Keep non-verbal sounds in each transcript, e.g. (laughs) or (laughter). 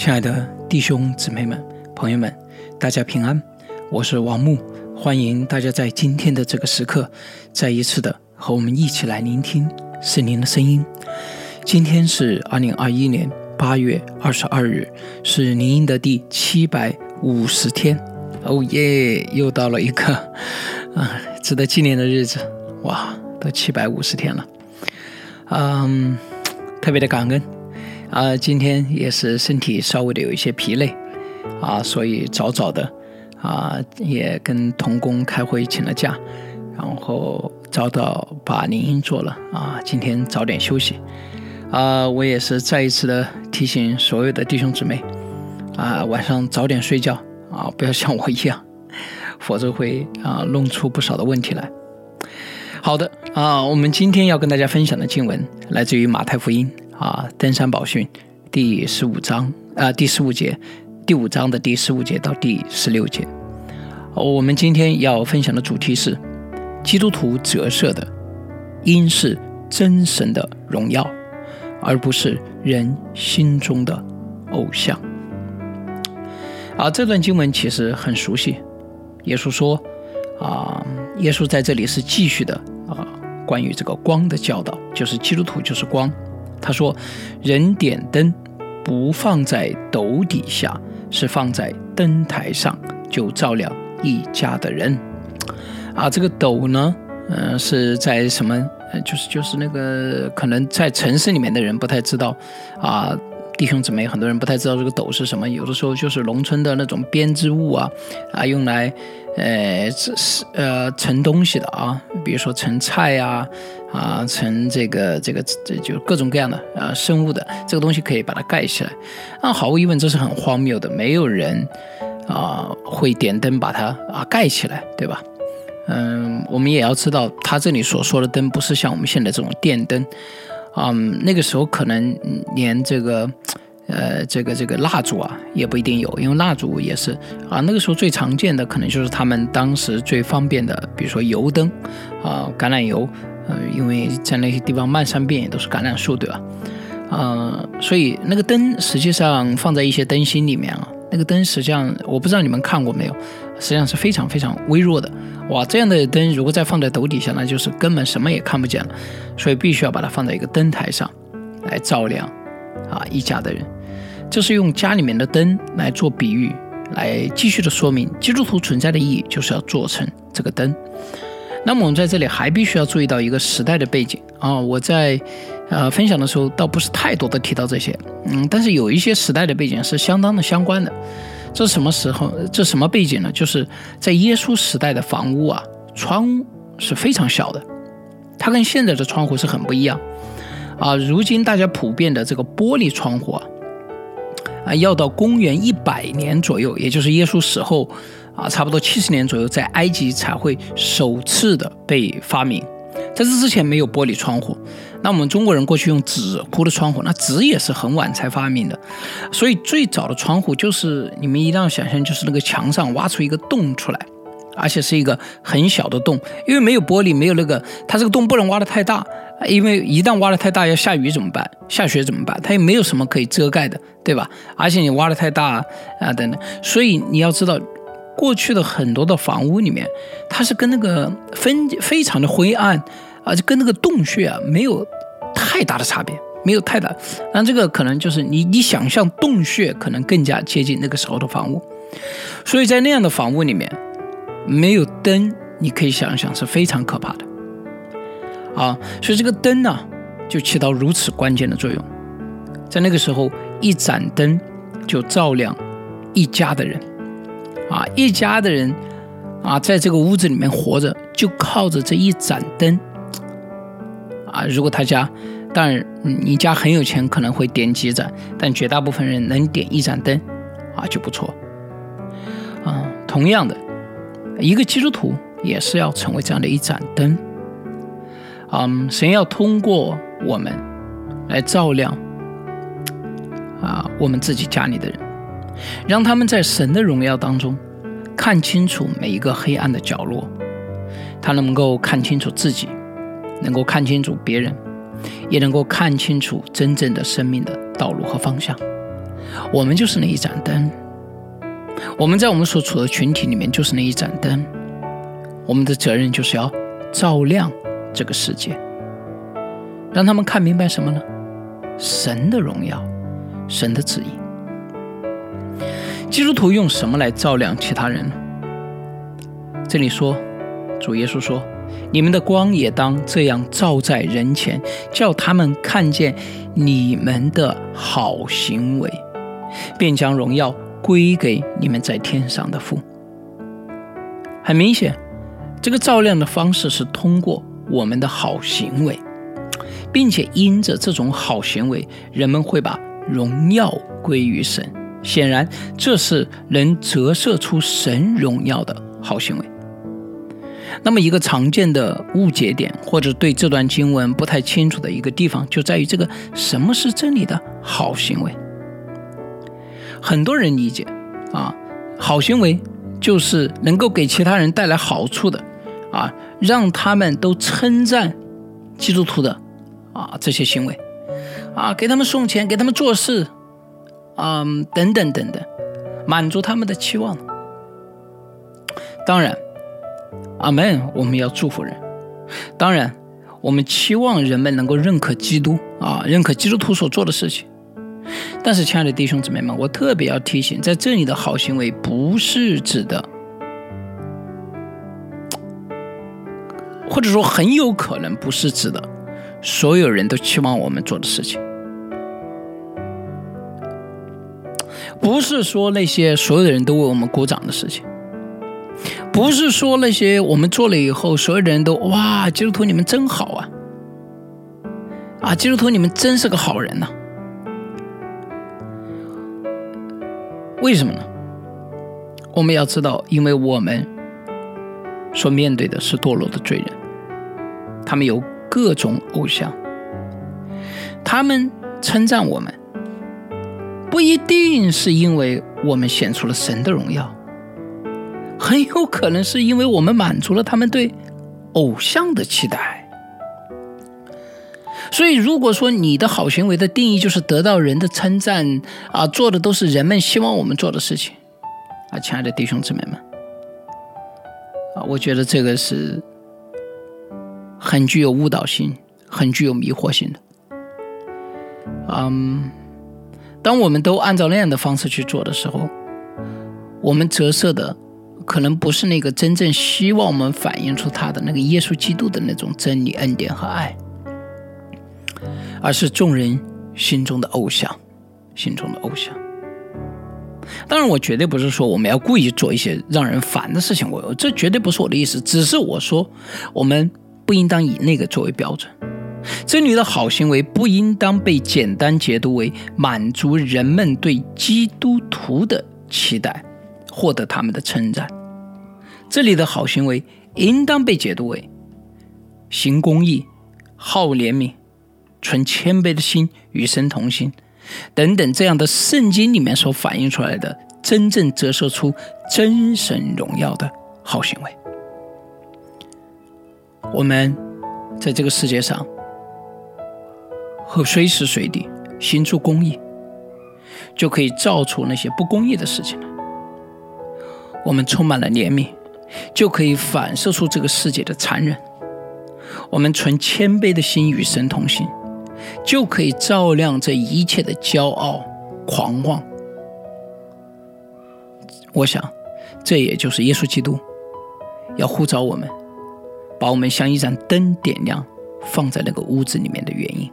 亲爱的弟兄姊妹们、朋友们，大家平安！我是王木，欢迎大家在今天的这个时刻，再一次的和我们一起来聆听圣灵的声音。今天是二零二一年八月二十二日，是灵音的第七百五十天。哦耶！又到了一个 (laughs) 啊值得纪念的日子，哇，都七百五十天了。嗯，特别的感恩。啊，今天也是身体稍微的有一些疲累，啊，所以早早的，啊，也跟童工开会请了假，然后早早把铃音做了，啊，今天早点休息，啊，我也是再一次的提醒所有的弟兄姊妹，啊，晚上早点睡觉，啊，不要像我一样，否则会啊弄出不少的问题来。好的，啊，我们今天要跟大家分享的经文来自于马太福音。啊，登山宝训第十五章啊，第十五节，第五章的第十五节到第十六节。我们今天要分享的主题是：基督徒折射的应是真神的荣耀，而不是人心中的偶像。啊，这段经文其实很熟悉。耶稣说：“啊，耶稣在这里是继续的啊，关于这个光的教导，就是基督徒就是光。”他说：“人点灯，不放在斗底下，是放在灯台上，就照亮一家的人。啊，这个斗呢，嗯，是在什么？就是就是那个，可能在城市里面的人不太知道。啊，弟兄姊妹，很多人不太知道这个斗是什么。有的时候就是农村的那种编织物啊，啊，用来。”呃，是呃盛东西的啊，比如说盛菜呀，啊盛这个这个这就各种各样的啊生物的这个东西可以把它盖起来。那毫无疑问这是很荒谬的，没有人啊会点灯把它啊盖起来，对吧？嗯，我们也要知道，他这里所说的灯不是像我们现在这种电灯，嗯，那个时候可能连这个。呃，这个这个蜡烛啊，也不一定有，因为蜡烛也是啊，那个时候最常见的可能就是他们当时最方便的，比如说油灯啊，橄榄油，呃，因为在那些地方漫山遍野都是橄榄树，对吧？呃，所以那个灯实际上放在一些灯芯里面啊，那个灯实际上我不知道你们看过没有，实际上是非常非常微弱的。哇，这样的灯如果再放在斗底下，那就是根本什么也看不见了，所以必须要把它放在一个灯台上来照亮啊一家的人。这是用家里面的灯来做比喻，来继续的说明基督徒存在的意义，就是要做成这个灯。那么我们在这里还必须要注意到一个时代的背景啊！我在呃分享的时候倒不是太多的提到这些，嗯，但是有一些时代的背景是相当的相关的。这是什么时候？这什么背景呢？就是在耶稣时代的房屋啊，窗是非常小的，它跟现在的窗户是很不一样啊。如今大家普遍的这个玻璃窗户啊。啊，要到公元一百年左右，也就是耶稣死后，啊，差不多七十年左右，在埃及才会首次的被发明。在这之前没有玻璃窗户。那我们中国人过去用纸糊的窗户，那纸也是很晚才发明的。所以最早的窗户就是你们一定要想象，就是那个墙上挖出一个洞出来，而且是一个很小的洞，因为没有玻璃，没有那个，它这个洞不能挖得太大。因为一旦挖的太大，要下雨怎么办？下雪怎么办？它也没有什么可以遮盖的，对吧？而且你挖的太大啊，等等，所以你要知道，过去的很多的房屋里面，它是跟那个分非常的灰暗，而且跟那个洞穴啊没有太大的差别，没有太大。那这个可能就是你你想象洞穴可能更加接近那个时候的房屋，所以在那样的房屋里面没有灯，你可以想想是非常可怕的。啊，所以这个灯呢，就起到如此关键的作用。在那个时候，一盏灯就照亮一家的人，啊，一家的人啊，在这个屋子里面活着，就靠着这一盏灯。啊，如果他家，当然你家很有钱，可能会点几盏，但绝大部分人能点一盏灯，啊，就不错。啊，同样的，一个基督徒也是要成为这样的一盏灯。嗯，神要通过我们来照亮啊，我们自己家里的人，让他们在神的荣耀当中看清楚每一个黑暗的角落，他能够看清楚自己，能够看清楚别人，也能够看清楚真正的生命的道路和方向。我们就是那一盏灯，我们在我们所处的群体里面就是那一盏灯，我们的责任就是要照亮这个世界，让他们看明白什么呢？神的荣耀，神的旨意。基督徒用什么来照亮其他人？这里说，主耶稣说：“你们的光也当这样照在人前，叫他们看见你们的好行为，便将荣耀归给你们在天上的父。”很明显，这个照亮的方式是通过我们的好行为，并且因着这种好行为，人们会把荣耀归于神。显然，这是能折射出神荣耀的好行为。那么，一个常见的误解点，或者对这段经文不太清楚的一个地方，就在于这个什么是真理的好行为。很多人理解啊，好行为就是能够给其他人带来好处的，啊，让他们都称赞基督徒的啊这些行为，啊，给他们送钱，给他们做事。嗯，等等等等，满足他们的期望。当然，阿门。我们要祝福人。当然，我们期望人们能够认可基督啊，认可基督徒所做的事情。但是，亲爱的弟兄姊妹们，我特别要提醒，在这里的好行为不是指的，或者说很有可能不是指的，所有人都期望我们做的事情。不是说那些所有的人都为我们鼓掌的事情，不是说那些我们做了以后，所有人都哇，基督徒你们真好啊，啊，基督徒你们真是个好人呐。为什么呢？我们要知道，因为我们所面对的是堕落的罪人，他们有各种偶像，他们称赞我们。不一定是因为我们显出了神的荣耀，很有可能是因为我们满足了他们对偶像的期待。所以，如果说你的好行为的定义就是得到人的称赞啊，做的都是人们希望我们做的事情啊，亲爱的弟兄姊妹们啊，我觉得这个是很具有误导性、很具有迷惑性的。嗯。当我们都按照那样的方式去做的时候，我们折射的可能不是那个真正希望我们反映出他的那个耶稣基督的那种真理、恩典和爱，而是众人心中的偶像，心中的偶像。当然，我绝对不是说我们要故意做一些让人烦的事情，我这绝对不是我的意思，只是我说我们不应当以那个作为标准。真理的好行为不应当被简单解读为满足人们对基督徒的期待，获得他们的称赞。这里的好行为应当被解读为行公义、好怜悯、存谦卑的心、与神同行等等这样的圣经里面所反映出来的真正折射出真神荣耀的好行为。我们在这个世界上。和随时随地行出公义，就可以造出那些不公义的事情来。我们充满了怜悯，就可以反射出这个世界的残忍。我们存谦卑的心与神同行，就可以照亮这一切的骄傲、狂妄。我想，这也就是耶稣基督要呼召我们，把我们像一盏灯点亮，放在那个屋子里面的原因。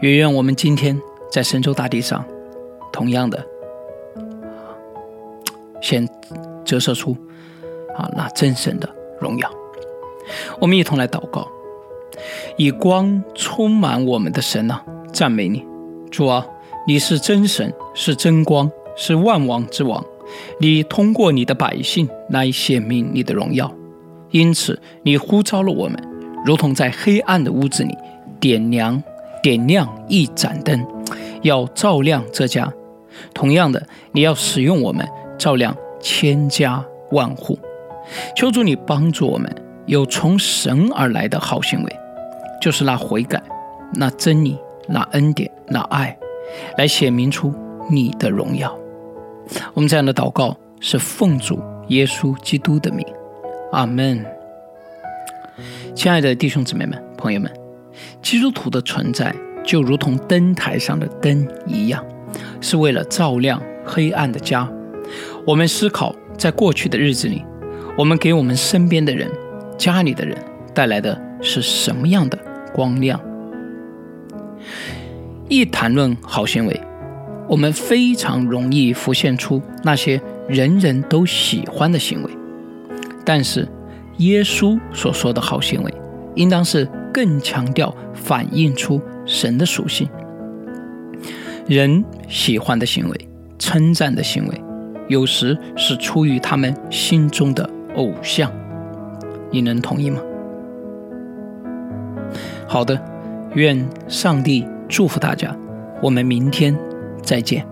也愿我们今天在神州大地上，同样的，先折射出啊那真神的荣耀。我们一同来祷告，以光充满我们的神啊，赞美你，主啊，你是真神，是真光，是万王之王。你通过你的百姓来显明你的荣耀，因此你呼召了我们，如同在黑暗的屋子里点亮。点亮一盏灯，要照亮这家。同样的，你要使用我们，照亮千家万户。求主你帮助我们，有从神而来的好行为，就是那悔改、那真理、那恩典、那爱，来显明出你的荣耀。我们这样的祷告是奉主耶稣基督的名，阿门。亲爱的弟兄姊妹们、朋友们，基督徒的存在就如同灯台上的灯一样，是为了照亮黑暗的家。我们思考，在过去的日子里，我们给我们身边的人、家里的人带来的是什么样的光亮？一谈论好行为，我们非常容易浮现出那些人人都喜欢的行为。但是，耶稣所说的好行为，应当是更强调反映出神的属性。人喜欢的行为、称赞的行为，有时是出于他们心中的偶像。你能同意吗？好的，愿上帝。祝福大家，我们明天再见。